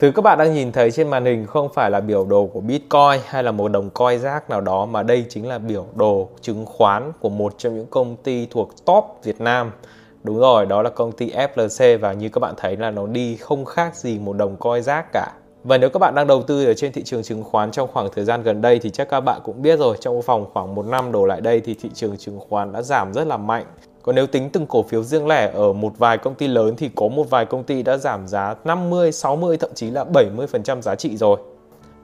Thứ các bạn đang nhìn thấy trên màn hình không phải là biểu đồ của Bitcoin hay là một đồng coin rác nào đó mà đây chính là biểu đồ chứng khoán của một trong những công ty thuộc top Việt Nam. Đúng rồi, đó là công ty FLC và như các bạn thấy là nó đi không khác gì một đồng coin rác cả. Và nếu các bạn đang đầu tư ở trên thị trường chứng khoán trong khoảng thời gian gần đây thì chắc các bạn cũng biết rồi, trong vòng khoảng một năm đổ lại đây thì thị trường chứng khoán đã giảm rất là mạnh. Còn nếu tính từng cổ phiếu riêng lẻ ở một vài công ty lớn thì có một vài công ty đã giảm giá 50, 60 thậm chí là 70% giá trị rồi.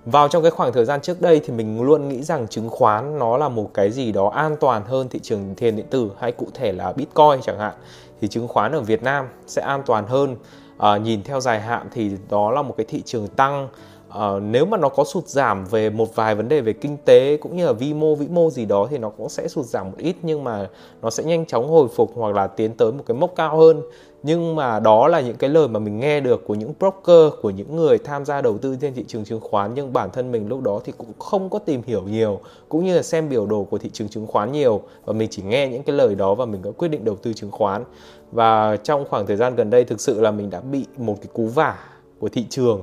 Vào trong cái khoảng thời gian trước đây thì mình luôn nghĩ rằng chứng khoán nó là một cái gì đó an toàn hơn thị trường tiền điện tử hay cụ thể là Bitcoin chẳng hạn. Thì chứng khoán ở Việt Nam sẽ an toàn hơn. À, nhìn theo dài hạn thì đó là một cái thị trường tăng uh, nếu mà nó có sụt giảm về một vài vấn đề về kinh tế cũng như là vi mô vĩ mô gì đó thì nó cũng sẽ sụt giảm một ít nhưng mà nó sẽ nhanh chóng hồi phục hoặc là tiến tới một cái mốc cao hơn. Nhưng mà đó là những cái lời mà mình nghe được của những broker của những người tham gia đầu tư trên thị trường chứng khoán nhưng bản thân mình lúc đó thì cũng không có tìm hiểu nhiều cũng như là xem biểu đồ của thị trường chứng khoán nhiều và mình chỉ nghe những cái lời đó và mình có quyết định đầu tư chứng khoán. Và trong khoảng thời gian gần đây thực sự là mình đã bị một cái cú vả của thị trường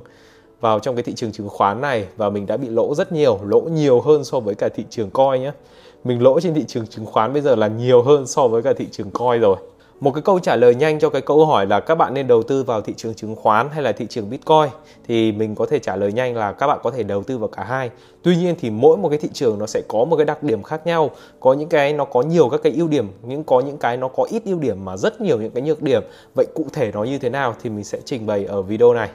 vào trong cái thị trường chứng khoán này và mình đã bị lỗ rất nhiều, lỗ nhiều hơn so với cả thị trường coi nhé. Mình lỗ trên thị trường chứng khoán bây giờ là nhiều hơn so với cả thị trường coi rồi. Một cái câu trả lời nhanh cho cái câu hỏi là các bạn nên đầu tư vào thị trường chứng khoán hay là thị trường Bitcoin thì mình có thể trả lời nhanh là các bạn có thể đầu tư vào cả hai. Tuy nhiên thì mỗi một cái thị trường nó sẽ có một cái đặc điểm khác nhau. Có những cái nó có nhiều các cái ưu điểm, những có những cái nó có ít ưu điểm mà rất nhiều những cái nhược điểm. Vậy cụ thể nó như thế nào thì mình sẽ trình bày ở video này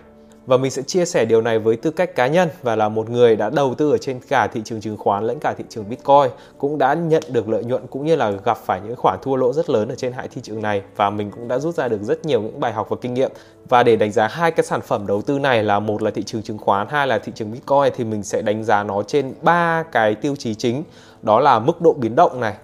và mình sẽ chia sẻ điều này với tư cách cá nhân và là một người đã đầu tư ở trên cả thị trường chứng khoán lẫn cả thị trường Bitcoin, cũng đã nhận được lợi nhuận cũng như là gặp phải những khoản thua lỗ rất lớn ở trên hai thị trường này. Và mình cũng đã rút ra được rất nhiều những bài học và kinh nghiệm. Và để đánh giá hai cái sản phẩm đầu tư này là một là thị trường chứng khoán, hai là thị trường Bitcoin thì mình sẽ đánh giá nó trên ba cái tiêu chí chính. Đó là mức độ biến động này,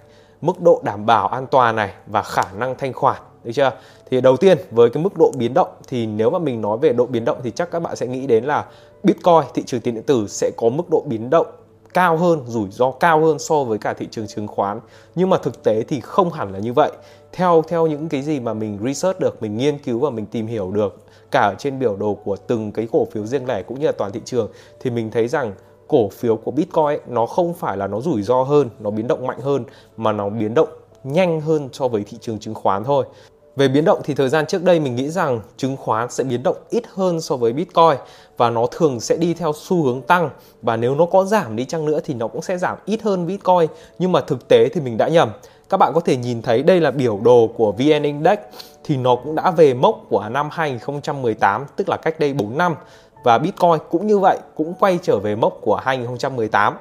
mức độ đảm bảo an toàn này và khả năng thanh khoản được chưa? Thì đầu tiên với cái mức độ biến động thì nếu mà mình nói về độ biến động thì chắc các bạn sẽ nghĩ đến là Bitcoin thị trường tiền điện tử sẽ có mức độ biến động cao hơn rủi ro cao hơn so với cả thị trường chứng khoán. Nhưng mà thực tế thì không hẳn là như vậy. Theo theo những cái gì mà mình research được mình nghiên cứu và mình tìm hiểu được cả ở trên biểu đồ của từng cái cổ phiếu riêng lẻ cũng như là toàn thị trường thì mình thấy rằng cổ phiếu của Bitcoin nó không phải là nó rủi ro hơn, nó biến động mạnh hơn mà nó biến động nhanh hơn so với thị trường chứng khoán thôi. Về biến động thì thời gian trước đây mình nghĩ rằng chứng khoán sẽ biến động ít hơn so với Bitcoin và nó thường sẽ đi theo xu hướng tăng. Và nếu nó có giảm đi chăng nữa thì nó cũng sẽ giảm ít hơn Bitcoin. Nhưng mà thực tế thì mình đã nhầm. Các bạn có thể nhìn thấy đây là biểu đồ của VN Index thì nó cũng đã về mốc của năm 2018 tức là cách đây 4 năm. Và Bitcoin cũng như vậy cũng quay trở về mốc của 2018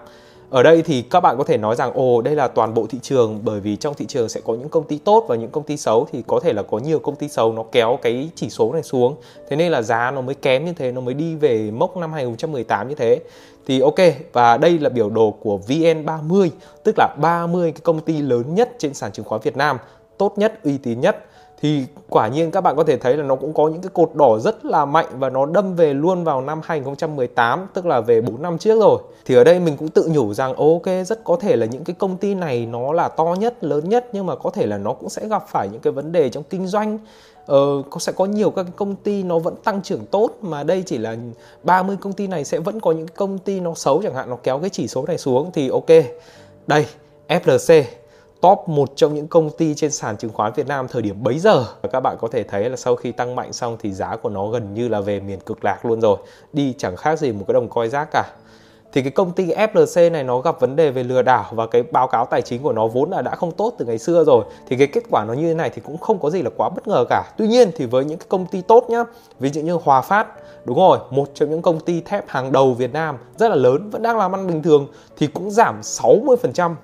ở đây thì các bạn có thể nói rằng, ồ, đây là toàn bộ thị trường, bởi vì trong thị trường sẽ có những công ty tốt và những công ty xấu, thì có thể là có nhiều công ty xấu nó kéo cái chỉ số này xuống. Thế nên là giá nó mới kém như thế, nó mới đi về mốc năm 2018 như thế. Thì ok, và đây là biểu đồ của VN30 tức là 30 cái công ty lớn nhất trên sàn chứng khoán Việt Nam, tốt nhất, uy tín nhất thì quả nhiên các bạn có thể thấy là nó cũng có những cái cột đỏ rất là mạnh và nó đâm về luôn vào năm 2018 tức là về 4 năm trước rồi. Thì ở đây mình cũng tự nhủ rằng ok rất có thể là những cái công ty này nó là to nhất, lớn nhất nhưng mà có thể là nó cũng sẽ gặp phải những cái vấn đề trong kinh doanh. Ờ, sẽ có nhiều các công ty nó vẫn tăng trưởng tốt mà đây chỉ là 30 công ty này sẽ vẫn có những công ty nó xấu chẳng hạn nó kéo cái chỉ số này xuống thì ok. Đây FLC top một trong những công ty trên sàn chứng khoán Việt Nam thời điểm bấy giờ. Và các bạn có thể thấy là sau khi tăng mạnh xong thì giá của nó gần như là về miền cực lạc luôn rồi. Đi chẳng khác gì một cái đồng coi rác cả. Thì cái công ty FLC này nó gặp vấn đề về lừa đảo và cái báo cáo tài chính của nó vốn là đã không tốt từ ngày xưa rồi. Thì cái kết quả nó như thế này thì cũng không có gì là quá bất ngờ cả. Tuy nhiên thì với những cái công ty tốt nhá, ví dụ như Hòa Phát, đúng rồi, một trong những công ty thép hàng đầu Việt Nam rất là lớn vẫn đang làm ăn bình thường thì cũng giảm 60%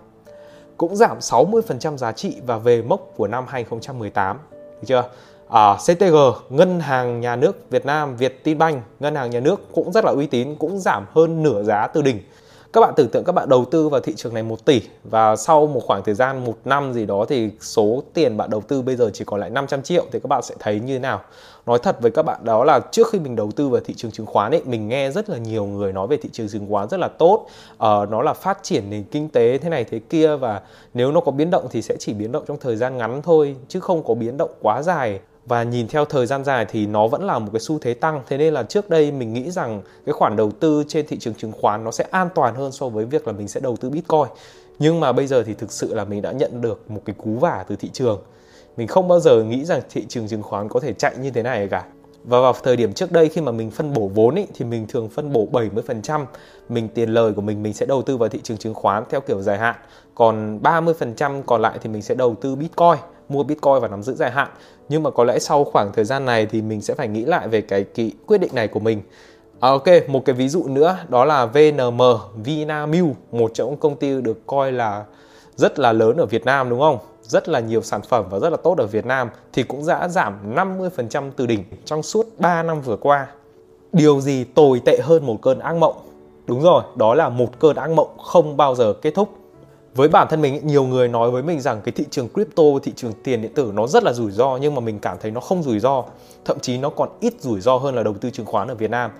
cũng giảm 60% giá trị và về mốc của năm 2018. Được chưa? À, CTG, Ngân hàng Nhà nước Việt Nam, Vietinbank, Ngân hàng Nhà nước cũng rất là uy tín, cũng giảm hơn nửa giá từ đỉnh các bạn tưởng tượng các bạn đầu tư vào thị trường này 1 tỷ và sau một khoảng thời gian một năm gì đó thì số tiền bạn đầu tư bây giờ chỉ còn lại 500 triệu thì các bạn sẽ thấy như thế nào? Nói thật với các bạn đó là trước khi mình đầu tư vào thị trường chứng khoán ấy mình nghe rất là nhiều người nói về thị trường chứng khoán rất là tốt. Ờ, nó là phát triển nền kinh tế thế này thế kia và nếu nó có biến động thì sẽ chỉ biến động trong thời gian ngắn thôi chứ không có biến động quá dài và nhìn theo thời gian dài thì nó vẫn là một cái xu thế tăng. Thế nên là trước đây mình nghĩ rằng cái khoản đầu tư trên thị trường chứng khoán nó sẽ an toàn hơn so với việc là mình sẽ đầu tư bitcoin. Nhưng mà bây giờ thì thực sự là mình đã nhận được một cái cú vả từ thị trường. Mình không bao giờ nghĩ rằng thị trường chứng khoán có thể chạy như thế này cả. Và vào thời điểm trước đây khi mà mình phân bổ vốn ý, thì mình thường phân bổ 70% mình tiền lời của mình mình sẽ đầu tư vào thị trường chứng khoán theo kiểu dài hạn. Còn 30% còn lại thì mình sẽ đầu tư Bitcoin mua Bitcoin và nắm giữ dài hạn nhưng mà có lẽ sau khoảng thời gian này thì mình sẽ phải nghĩ lại về cái, cái quyết định này của mình À, ok, một cái ví dụ nữa đó là VNM, Vinamilk, một trong những công ty được coi là rất là lớn ở Việt Nam đúng không? Rất là nhiều sản phẩm và rất là tốt ở Việt Nam thì cũng đã giảm 50% từ đỉnh trong suốt 3 năm vừa qua. Điều gì tồi tệ hơn một cơn ác mộng? Đúng rồi, đó là một cơn ác mộng không bao giờ kết thúc với bản thân mình, nhiều người nói với mình rằng cái thị trường crypto, thị trường tiền điện tử nó rất là rủi ro, nhưng mà mình cảm thấy nó không rủi ro. Thậm chí nó còn ít rủi ro hơn là đầu tư chứng khoán ở Việt Nam.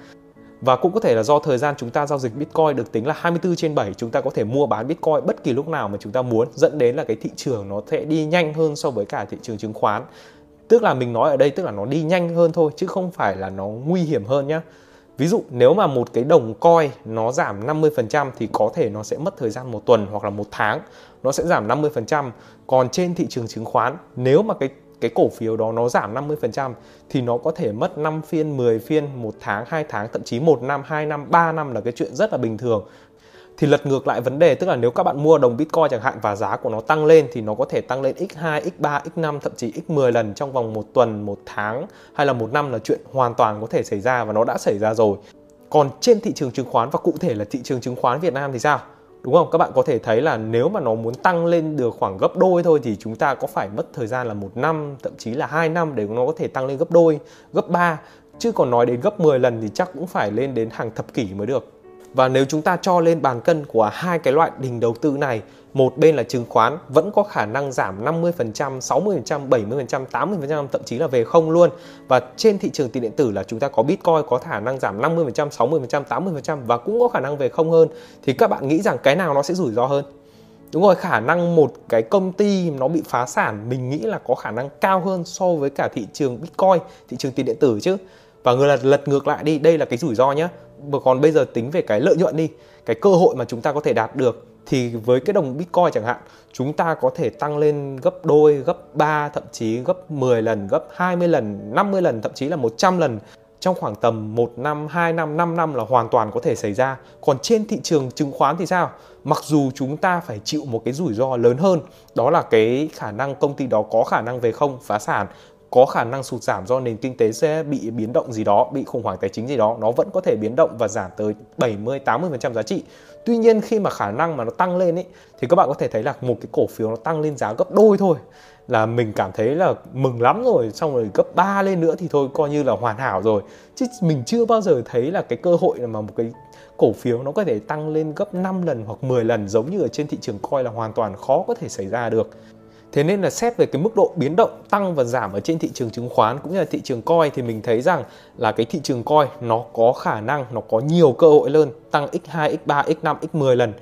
Và cũng có thể là do thời gian chúng ta giao dịch Bitcoin được tính là 24 trên 7 chúng ta có thể mua bán Bitcoin bất kỳ lúc nào mà chúng ta muốn, dẫn đến là cái thị trường nó sẽ đi nhanh hơn so với cả thị trường chứng khoán. Tức là mình nói ở đây tức là nó đi nhanh hơn thôi, chứ không phải là nó nguy hiểm hơn nhá. Ví dụ nếu mà một cái đồng coi nó giảm 50% thì có thể nó sẽ mất thời gian một tuần hoặc là một tháng nó sẽ giảm 50%. Còn trên thị trường chứng khoán nếu mà cái cái cổ phiếu đó nó giảm 50% thì nó có thể mất 5 phiên, 10 phiên, 1 tháng, 2 tháng, thậm chí 1 năm, 2 năm, 3 năm là cái chuyện rất là bình thường thì lật ngược lại vấn đề tức là nếu các bạn mua đồng Bitcoin chẳng hạn và giá của nó tăng lên thì nó có thể tăng lên x2, x3, x5 thậm chí x10 lần trong vòng một tuần, một tháng hay là một năm là chuyện hoàn toàn có thể xảy ra và nó đã xảy ra rồi. Còn trên thị trường chứng khoán và cụ thể là thị trường chứng khoán Việt Nam thì sao? Đúng không? Các bạn có thể thấy là nếu mà nó muốn tăng lên được khoảng gấp đôi thôi thì chúng ta có phải mất thời gian là một năm, thậm chí là hai năm để nó có thể tăng lên gấp đôi, gấp ba chứ còn nói đến gấp 10 lần thì chắc cũng phải lên đến hàng thập kỷ mới được và nếu chúng ta cho lên bàn cân của hai cái loại hình đầu tư này, một bên là chứng khoán vẫn có khả năng giảm 50%, 60%, 70%, 80%, thậm chí là về không luôn. Và trên thị trường tiền điện tử là chúng ta có Bitcoin có khả năng giảm 50%, 60%, 80% và cũng có khả năng về không hơn. Thì các bạn nghĩ rằng cái nào nó sẽ rủi ro hơn? Đúng rồi, khả năng một cái công ty nó bị phá sản mình nghĩ là có khả năng cao hơn so với cả thị trường Bitcoin, thị trường tiền điện tử chứ. Và người là lật ngược lại đi, đây là cái rủi ro nhé còn bây giờ tính về cái lợi nhuận đi cái cơ hội mà chúng ta có thể đạt được thì với cái đồng Bitcoin chẳng hạn chúng ta có thể tăng lên gấp đôi, gấp 3, thậm chí gấp 10 lần, gấp 20 lần, 50 lần, thậm chí là 100 lần trong khoảng tầm 1 năm, 2 năm, 5 năm là hoàn toàn có thể xảy ra. Còn trên thị trường chứng khoán thì sao? Mặc dù chúng ta phải chịu một cái rủi ro lớn hơn, đó là cái khả năng công ty đó có khả năng về không, phá sản có khả năng sụt giảm do nền kinh tế sẽ bị biến động gì đó, bị khủng hoảng tài chính gì đó, nó vẫn có thể biến động và giảm tới 70 80% giá trị. Tuy nhiên khi mà khả năng mà nó tăng lên ấy thì các bạn có thể thấy là một cái cổ phiếu nó tăng lên giá gấp đôi thôi. Là mình cảm thấy là mừng lắm rồi xong rồi gấp 3 lên nữa thì thôi coi như là hoàn hảo rồi. Chứ mình chưa bao giờ thấy là cái cơ hội mà một cái cổ phiếu nó có thể tăng lên gấp 5 lần hoặc 10 lần giống như ở trên thị trường coi là hoàn toàn khó có thể xảy ra được. Thế nên là xét về cái mức độ biến động tăng và giảm ở trên thị trường chứng khoán cũng như là thị trường coi thì mình thấy rằng là cái thị trường coi nó có khả năng nó có nhiều cơ hội hơn tăng x2, x3, x5, x10 lần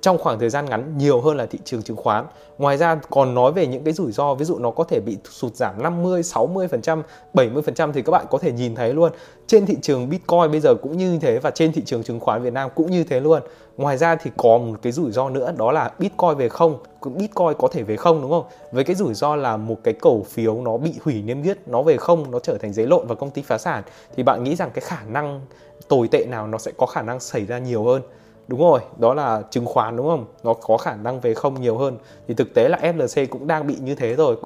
trong khoảng thời gian ngắn nhiều hơn là thị trường chứng khoán. Ngoài ra còn nói về những cái rủi ro ví dụ nó có thể bị sụt giảm 50, 60%, 70% thì các bạn có thể nhìn thấy luôn. Trên thị trường Bitcoin bây giờ cũng như thế và trên thị trường chứng khoán Việt Nam cũng như thế luôn. Ngoài ra thì có một cái rủi ro nữa đó là Bitcoin về không. Bitcoin có thể về không đúng không? Với cái rủi ro là một cái cổ phiếu nó bị hủy niêm yết, nó về không, nó trở thành giấy lộn và công ty phá sản thì bạn nghĩ rằng cái khả năng tồi tệ nào nó sẽ có khả năng xảy ra nhiều hơn? đúng rồi đó là chứng khoán đúng không nó có khả năng về không nhiều hơn thì thực tế là FLC cũng đang bị như thế rồi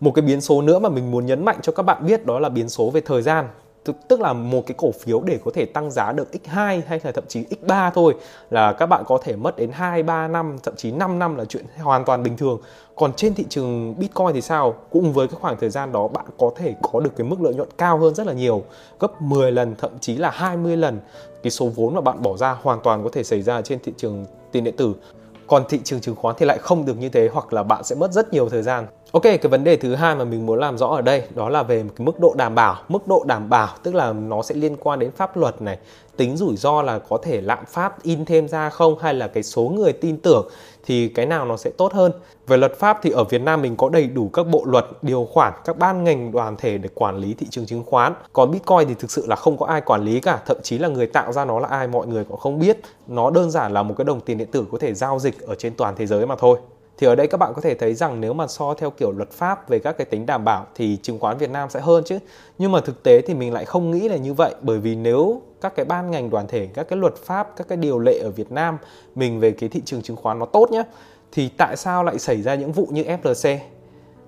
một cái biến số nữa mà mình muốn nhấn mạnh cho các bạn biết đó là biến số về thời gian tức, là một cái cổ phiếu để có thể tăng giá được x2 hay là thậm chí x3 thôi là các bạn có thể mất đến 2 3 năm thậm chí 5 năm là chuyện hoàn toàn bình thường. Còn trên thị trường Bitcoin thì sao? Cũng với cái khoảng thời gian đó bạn có thể có được cái mức lợi nhuận cao hơn rất là nhiều, gấp 10 lần thậm chí là 20 lần cái số vốn mà bạn bỏ ra hoàn toàn có thể xảy ra trên thị trường tiền điện tử còn thị trường chứng khoán thì lại không được như thế hoặc là bạn sẽ mất rất nhiều thời gian Ok, cái vấn đề thứ hai mà mình muốn làm rõ ở đây đó là về cái mức độ đảm bảo. Mức độ đảm bảo tức là nó sẽ liên quan đến pháp luật này, tính rủi ro là có thể lạm phát in thêm ra không hay là cái số người tin tưởng thì cái nào nó sẽ tốt hơn. Về luật pháp thì ở Việt Nam mình có đầy đủ các bộ luật, điều khoản, các ban ngành đoàn thể để quản lý thị trường chứng khoán. Còn Bitcoin thì thực sự là không có ai quản lý cả, thậm chí là người tạo ra nó là ai mọi người cũng không biết. Nó đơn giản là một cái đồng tiền điện tử có thể giao dịch ở trên toàn thế giới mà thôi thì ở đây các bạn có thể thấy rằng nếu mà so theo kiểu luật pháp về các cái tính đảm bảo thì chứng khoán Việt Nam sẽ hơn chứ. Nhưng mà thực tế thì mình lại không nghĩ là như vậy bởi vì nếu các cái ban ngành đoàn thể các cái luật pháp các cái điều lệ ở Việt Nam mình về cái thị trường chứng khoán nó tốt nhé thì tại sao lại xảy ra những vụ như FLC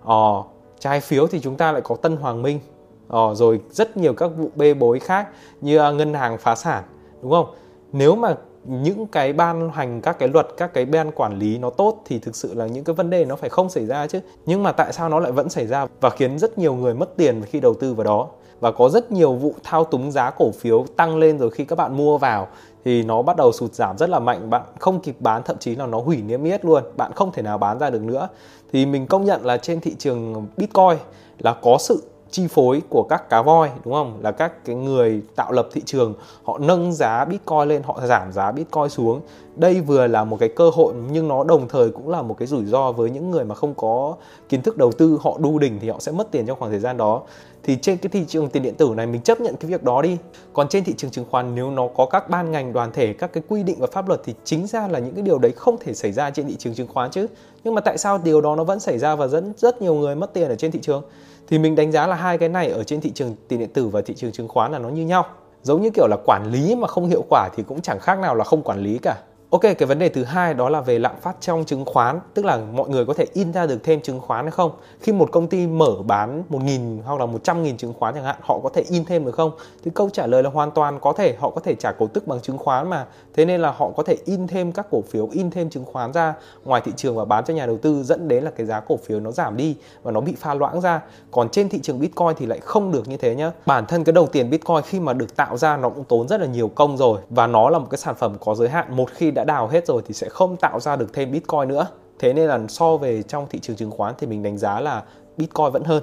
ờ, trái phiếu thì chúng ta lại có Tân Hoàng Minh ờ, rồi rất nhiều các vụ bê bối khác như à, ngân hàng phá sản đúng không? Nếu mà những cái ban hành các cái luật, các cái ban quản lý nó tốt thì thực sự là những cái vấn đề nó phải không xảy ra chứ. Nhưng mà tại sao nó lại vẫn xảy ra và khiến rất nhiều người mất tiền khi đầu tư vào đó? Và có rất nhiều vụ thao túng giá cổ phiếu tăng lên rồi khi các bạn mua vào thì nó bắt đầu sụt giảm rất là mạnh. Bạn không kịp bán, thậm chí là nó hủy niêm yết luôn. Bạn không thể nào bán ra được nữa. Thì mình công nhận là trên thị trường bitcoin là có sự chi phối của các cá voi, đúng không? Là các cái người tạo lập thị trường, họ nâng giá bitcoin lên, họ giảm giá bitcoin xuống. Đây vừa là một cái cơ hội, nhưng nó đồng thời cũng là một cái rủi ro với những người mà không có kiến thức đầu tư, họ đu đỉnh thì họ sẽ mất tiền trong khoảng thời gian đó. Thì trên cái thị trường tiền điện tử này, mình chấp nhận cái việc đó đi. Còn trên thị trường chứng khoán, nếu nó có các ban ngành, đoàn thể, các cái quy định và pháp luật, thì chính ra là những cái điều đấy không thể xảy ra trên thị trường chứng khoán chứ. Nhưng mà tại sao điều đó nó vẫn xảy ra và dẫn rất nhiều người mất tiền ở trên thị trường? Thì mình đánh giá là hai cái này ở trên thị trường tiền điện tử và thị trường chứng khoán là nó như nhau. Giống như kiểu là quản lý mà không hiệu quả thì cũng chẳng khác nào là không quản lý cả. Ok, cái vấn đề thứ hai đó là về lạm phát trong chứng khoán, tức là mọi người có thể in ra được thêm chứng khoán hay không? Khi một công ty mở bán 1.000 hoặc là 100.000 chứng khoán chẳng hạn, họ có thể in thêm được không? Thì câu trả lời là hoàn toàn có thể, họ có thể trả cổ tức bằng chứng khoán mà. Thế nên là họ có thể in thêm các cổ phiếu, in thêm chứng khoán ra ngoài thị trường và bán cho nhà đầu tư dẫn đến là cái giá cổ phiếu nó giảm đi và nó bị pha loãng ra. Còn trên thị trường Bitcoin thì lại không được như thế nhá. Bản thân cái đồng tiền Bitcoin khi mà được tạo ra nó cũng tốn rất là nhiều công rồi và nó là một cái sản phẩm có giới hạn một khi đã đã đào hết rồi thì sẽ không tạo ra được thêm Bitcoin nữa. Thế nên là so về trong thị trường chứng khoán thì mình đánh giá là Bitcoin vẫn hơn.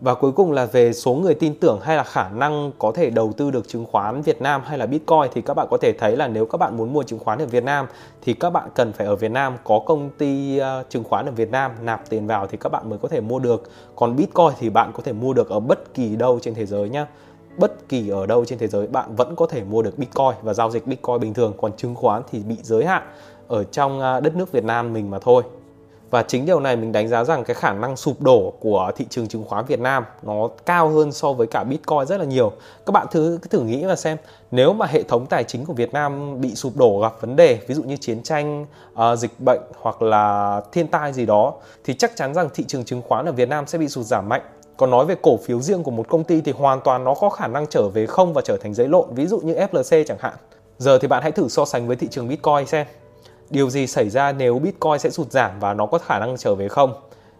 Và cuối cùng là về số người tin tưởng hay là khả năng có thể đầu tư được chứng khoán Việt Nam hay là Bitcoin thì các bạn có thể thấy là nếu các bạn muốn mua chứng khoán ở Việt Nam thì các bạn cần phải ở Việt Nam, có công ty ờ, chứng khoán ở Việt Nam nạp tiền vào thì các bạn mới có thể mua được. Còn Bitcoin thì bạn có thể mua được ở bất kỳ đâu trên thế giới nhé bất kỳ ở đâu trên thế giới bạn vẫn có thể mua được Bitcoin và giao dịch Bitcoin bình thường. Còn chứng khoán thì bị giới hạn ở trong à, đất nước Việt Nam mình mà thôi. Và chính điều này mình đánh giá rằng cái khả năng sụp đổ của thị trường chứng khoán Việt Nam nó cao hơn so với cả Bitcoin rất là nhiều. Các bạn thử thử nghĩ và xem nếu mà hệ thống tài chính của Việt Nam bị sụp đổ gặp vấn đề ví dụ như chiến tranh, uh, dịch bệnh hoặc là thiên tai gì đó thì chắc chắn rằng thị trường chứng khoán ở Việt Nam sẽ bị sụt giảm mạnh còn nói về cổ phiếu riêng của một công ty thì hoàn toàn nó có khả năng trở về không và trở thành giấy lộn, ví dụ như FLC chẳng hạn. Giờ thì bạn hãy thử so sánh với thị trường Bitcoin xem. Điều gì xảy ra nếu Bitcoin sẽ sụt giảm và nó có khả năng trở về không?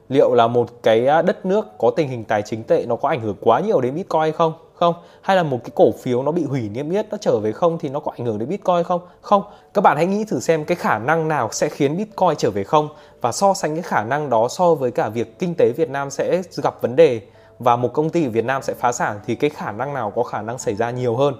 Liệu là một cái đất nước có tình hình tài chính tệ nó có ảnh hưởng quá nhiều đến Bitcoin không? Không. Hay là một cái cổ phiếu nó bị hủy niêm yết, nó trở về không thì nó có ảnh hưởng đến Bitcoin không? Không. Các bạn hãy nghĩ thử xem cái khả năng nào sẽ khiến Bitcoin trở về không và so sánh cái khả năng đó so với cả việc kinh tế Việt Nam sẽ gặp vấn đề và một công ty ở Việt Nam sẽ phá sản thì cái khả năng nào có khả năng xảy ra nhiều hơn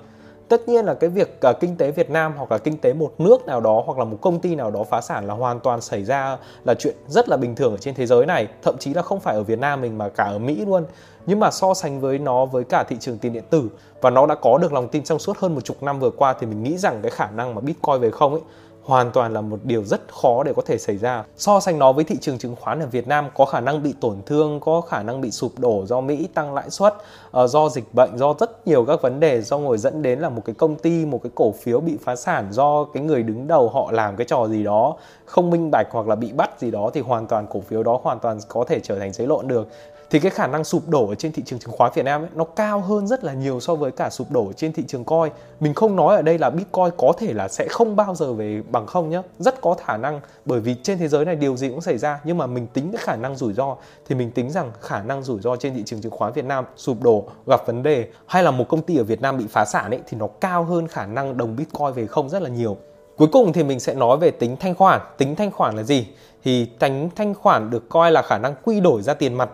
tất nhiên là cái việc uh, kinh tế Việt Nam hoặc là kinh tế một nước nào đó hoặc là một công ty nào đó phá sản là hoàn toàn xảy ra là chuyện rất là bình thường ở trên thế giới này. Thậm chí là không phải ở Việt Nam mình mà cả ở Mỹ luôn. Nhưng mà so sánh với nó với cả thị trường tiền điện tử và nó đã có được lòng tin trong suốt hơn một chục năm vừa qua thì mình nghĩ rằng cái khả năng mà Bitcoin về không ấy hoàn toàn là một điều rất khó để có thể xảy ra. So sánh nó với thị trường chứng khoán ở Việt Nam có khả năng bị tổn thương, có khả năng bị sụp đổ do Mỹ tăng lãi suất, ờ, do dịch bệnh, do rất nhiều các vấn đề do ngồi dẫn đến là một cái công ty, một cái cổ phiếu bị phá sản do cái người đứng đầu họ làm cái trò gì đó không minh bạch hoặc là bị bắt gì đó thì hoàn toàn cổ phiếu đó hoàn toàn có thể trở thành giấy lộn được thì cái khả năng sụp đổ ở trên thị trường chứng khoán Việt Nam ấy, nó cao hơn rất là nhiều so với cả sụp đổ trên thị trường coin. Mình không nói ở đây là Bitcoin có thể là sẽ không bao giờ về bằng không nhé, rất có khả năng bởi vì trên thế giới này điều gì cũng xảy ra nhưng mà mình tính cái khả năng rủi ro thì mình tính rằng khả năng rủi ro trên thị trường chứng khoán Việt Nam sụp đổ gặp vấn đề hay là một công ty ở Việt Nam bị phá sản ấy thì nó cao hơn khả năng đồng Bitcoin về không rất là nhiều Cuối cùng thì mình sẽ nói về tính thanh khoản. Tính thanh khoản là gì? Thì tính thanh khoản được coi là khả năng quy đổi ra tiền mặt.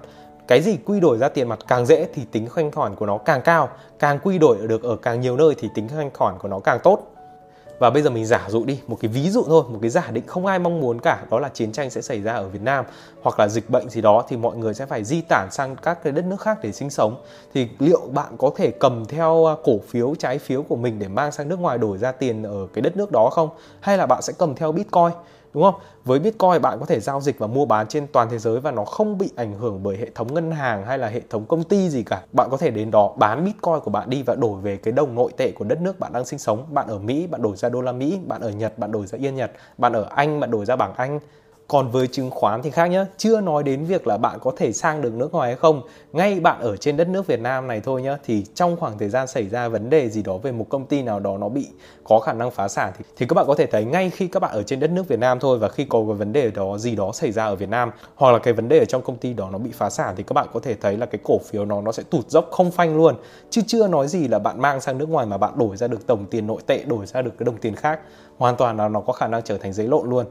Cái gì quy đổi ra tiền mặt càng dễ thì tính thanh khoản của nó càng cao. Càng quy đổi được ở càng nhiều nơi thì tính thanh khoản của nó càng tốt. Và bây giờ mình giả dụ đi, một cái ví dụ thôi, một cái giả định không ai mong muốn cả, đó là chiến tranh sẽ xảy ra ở Việt Nam hoặc là dịch bệnh gì đó thì mọi người sẽ phải di tản sang các cái đất nước khác để sinh sống. Thì liệu bạn có thể cầm theo à, cổ phiếu, trái phiếu của mình để mang sang nước ngoài đổi ra tiền ở cái đất nước đó không? Hay là bạn sẽ cầm theo bitcoin? Đúng không? Với Bitcoin bạn có thể giao dịch và mua bán trên toàn thế giới và nó không bị ảnh hưởng bởi hệ thống ngân hàng hay là hệ thống công ty gì cả. Bạn có thể đến đó bán Bitcoin của bạn đi và đổi về cái đồng nội tệ của đất nước bạn đang sinh sống. Bạn ở Mỹ bạn đổi ra đô la Mỹ, bạn ở Nhật bạn đổi ra yên Nhật, bạn ở Anh bạn đổi ra bảng Anh còn với chứng khoán thì khác nhá. Chưa nói đến việc là bạn có thể sang được nước ngoài hay không. Ngay bạn ở trên đất nước Việt Nam này thôi nhá thì trong khoảng thời gian xảy ra vấn đề gì đó về một công ty nào đó nó bị có khả năng phá sản thì, thì các bạn có thể thấy ngay khi các bạn ở trên đất nước Việt Nam thôi và khi có cái vấn đề đó gì đó xảy ra ở Việt Nam hoặc là cái vấn đề ở trong công ty đó nó bị phá sản thì các bạn có thể thấy là cái cổ phiếu nó nó sẽ tụt dốc không phanh luôn. Chứ chưa nói gì là bạn mang sang nước ngoài mà bạn đổi ra được tổng tiền nội tệ đổi ra được cái đồng tiền khác. Hoàn toàn là nó có khả năng trở thành giấy lộn luôn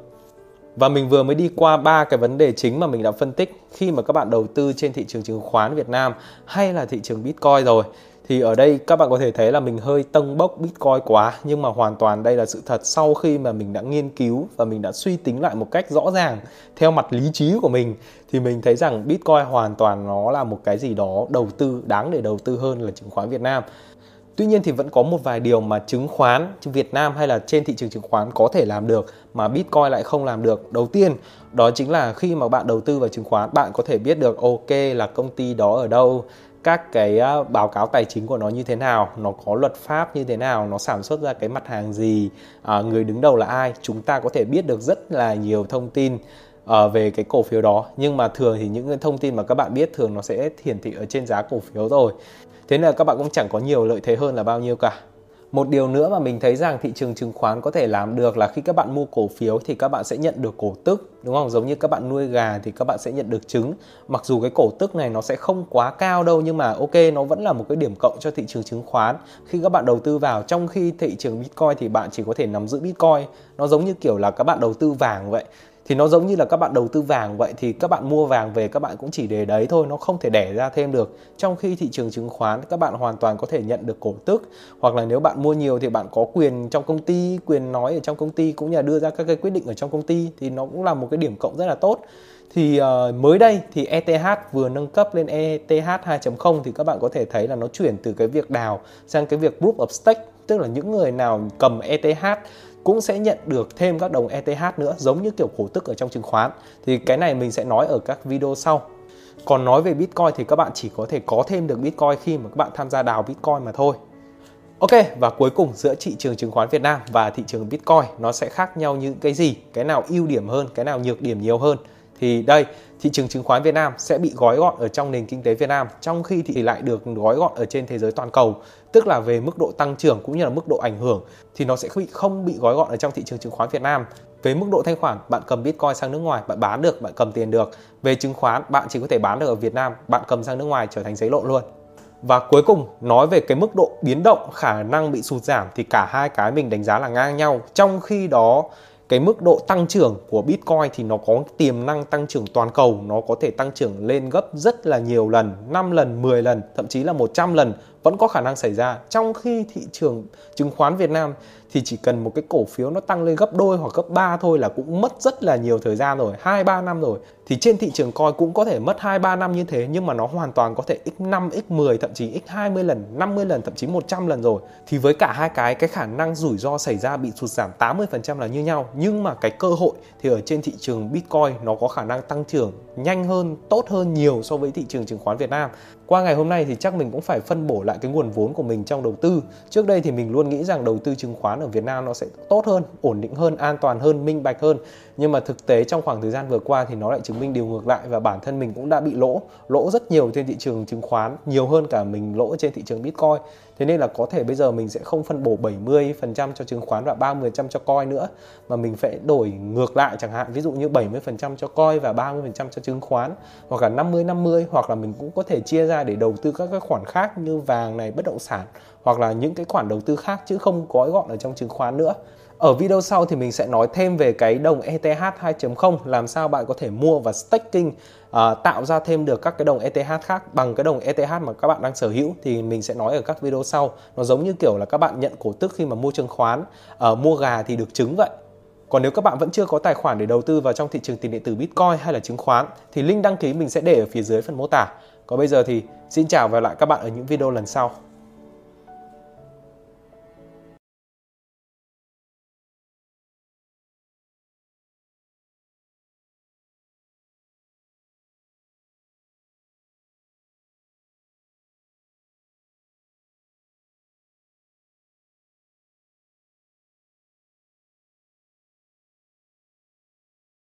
và mình vừa mới đi qua ba cái vấn đề chính mà mình đã phân tích khi mà các bạn đầu tư trên thị trường chứng khoán Việt Nam hay là thị trường Bitcoin rồi. Thì ở đây các bạn có thể thấy là mình hơi tâng bốc Bitcoin quá, nhưng mà hoàn toàn đây là sự thật sau khi mà mình đã nghiên cứu và mình đã suy tính lại một cách rõ ràng theo mặt lý trí của mình, thì mình thấy rằng Bitcoin hoàn toàn nó là một cái gì đó đầu tư, đáng để đầu tư hơn là chứng khoán Việt Nam. Tuy nhiên thì vẫn có một vài điều mà chứng khoán Việt Nam hay là trên thị trường chứng khoán có thể làm được mà Bitcoin lại không làm được. Đầu tiên, đó chính là khi mà bạn đầu tư vào chứng khoán, bạn có thể biết được ok là công ty đó ở đâu, các cái báo cáo tài chính của nó như thế nào, nó có luật pháp như thế nào, nó sản xuất ra cái mặt hàng gì, à, người đứng đầu là ai. Chúng ta có thể biết được rất là nhiều thông tin ờ, về cái cổ phiếu đó nhưng mà thường thì những thông tin mà các bạn biết thường nó sẽ hiển thị ở trên giá cổ phiếu rồi thế nên là các bạn cũng chẳng có nhiều lợi thế hơn là bao nhiêu cả. Một điều nữa mà mình thấy rằng thị trường chứng khoán có thể làm được là khi các bạn mua cổ phiếu thì các bạn sẽ nhận được cổ tức, đúng không? Giống như các bạn nuôi gà thì các bạn sẽ nhận được trứng. Mặc dù cái cổ tức này nó sẽ không quá cao đâu, nhưng mà ok, nó vẫn là một cái điểm cộng cho thị trường chứng khoán. Khi các bạn đầu tư vào, trong khi thị trường bitcoin thì bạn chỉ có thể nắm giữ bitcoin. Nó giống như kiểu là các bạn đầu tư vàng vậy thì nó giống như là các bạn đầu tư vàng vậy thì các bạn mua vàng về các bạn cũng chỉ để đấy thôi nó không thể đẻ ra thêm được. Trong khi thị trường chứng khoán các bạn hoàn toàn có thể nhận được cổ tức. Hoặc là nếu bạn mua nhiều thì bạn có quyền trong công ty quyền nói ở trong công ty cũng như là đưa ra các cái quyết định ở trong công ty thì nó cũng là một cái điểm cộng rất là tốt. Thì uh, mới đây thì ETH vừa nâng cấp lên ETH 2.0 thì các bạn có thể thấy là nó chuyển từ cái việc đào sang cái việc group of stake tức là những người nào cầm ETH cũng sẽ nhận được thêm các đồng ETH nữa, giống như kiểu cổ tức ở trong chứng khoán. Thì cái này mình sẽ nói ở các video sau. Còn nói về Bitcoin thì các bạn chỉ có thể có thêm được Bitcoin khi mà các bạn tham gia đào Bitcoin mà thôi. Ok, và cuối cùng giữa thị trường chứng khoán Việt Nam và thị trường Bitcoin, nó sẽ khác nhau những cái gì? Cái nào ưu điểm hơn, cái nào nhược điểm nhiều hơn? Thì đây, thị trường chứng khoán Việt Nam sẽ bị gói gọn ở trong nền kinh tế Việt Nam, trong khi thì lại được gói gọn ở trên thế giới toàn cầu, tức là về mức độ tăng trưởng cũng như là mức độ ảnh hưởng, thì nó sẽ không bị gói gọn ở trong thị trường chứng khoán Việt Nam. Về mức độ thanh khoản, bạn cầm Bitcoin sang nước ngoài, bạn bán được, bạn cầm tiền được. Về chứng khoán, bạn chỉ có thể bán được ở Việt Nam, bạn cầm sang nước ngoài trở thành giấy lộ luôn. Và cuối cùng, nói về cái mức độ biến động, khả năng bị sụt giảm thì cả hai cái mình đánh giá là ngang nhau. Trong khi đó cái mức độ tăng trưởng của Bitcoin thì nó có tiềm năng tăng trưởng toàn cầu, nó có thể tăng trưởng lên gấp rất là nhiều lần, 5 lần, 10 lần, thậm chí là 100 lần vẫn có khả năng xảy ra. Trong khi thị trường chứng khoán Việt Nam thì chỉ cần một cái cổ phiếu nó tăng lên gấp đôi hoặc gấp 3 thôi là cũng mất rất là nhiều thời gian rồi, 2 3 năm rồi. Thì trên thị trường coi cũng có thể mất 2 3 năm như thế nhưng mà nó hoàn toàn có thể x5, x10 thậm chí x20 lần, 50 lần, thậm chí 100 lần rồi. Thì với cả hai cái cái khả năng rủi ro xảy ra bị sụt giảm 80% là như nhau, nhưng mà cái cơ hội thì ở trên thị trường Bitcoin nó có khả năng tăng trưởng nhanh hơn, tốt hơn nhiều so với thị trường chứng khoán Việt Nam. Qua ngày hôm nay thì chắc mình cũng phải phân bổ lại cái nguồn vốn của mình trong đầu tư. Trước đây thì mình luôn nghĩ rằng đầu tư chứng khoán ở Việt Nam nó sẽ tốt hơn, ổn định hơn, an toàn hơn, minh bạch hơn. Nhưng mà thực tế trong khoảng thời gian vừa qua thì nó lại chứng minh điều ngược lại và bản thân mình cũng đã bị lỗ, lỗ rất nhiều trên thị trường chứng khoán, nhiều hơn cả mình lỗ trên thị trường Bitcoin. Thế nên là có thể bây giờ mình sẽ không phân bổ 70% cho chứng khoán và 30% cho coin nữa mà mình phải đổi ngược lại chẳng hạn ví dụ như 70% cho coin và 30% cho chứng khoán hoặc là 50 50 hoặc là mình cũng có thể chia ra để đầu tư các cái khoản khác như vàng này, bất động sản hoặc là những cái khoản đầu tư khác chứ không gói gọn ở trong chứng khoán nữa. Ở video sau thì mình sẽ nói thêm về cái đồng ETH 2.0 làm sao bạn có thể mua và staking uh, tạo ra thêm được các cái đồng ETH khác bằng cái đồng ETH mà các bạn đang sở hữu thì mình sẽ nói ở các video sau. Nó giống như kiểu là các bạn nhận cổ tức khi mà mua chứng khoán, uh, mua gà thì được trứng vậy. Còn nếu các bạn vẫn chưa có tài khoản để đầu tư vào trong thị trường tiền điện tử Bitcoin hay là chứng khoán thì link đăng ký mình sẽ để ở phía dưới phần mô tả. Còn bây giờ thì xin chào và lại các bạn ở những video lần sau.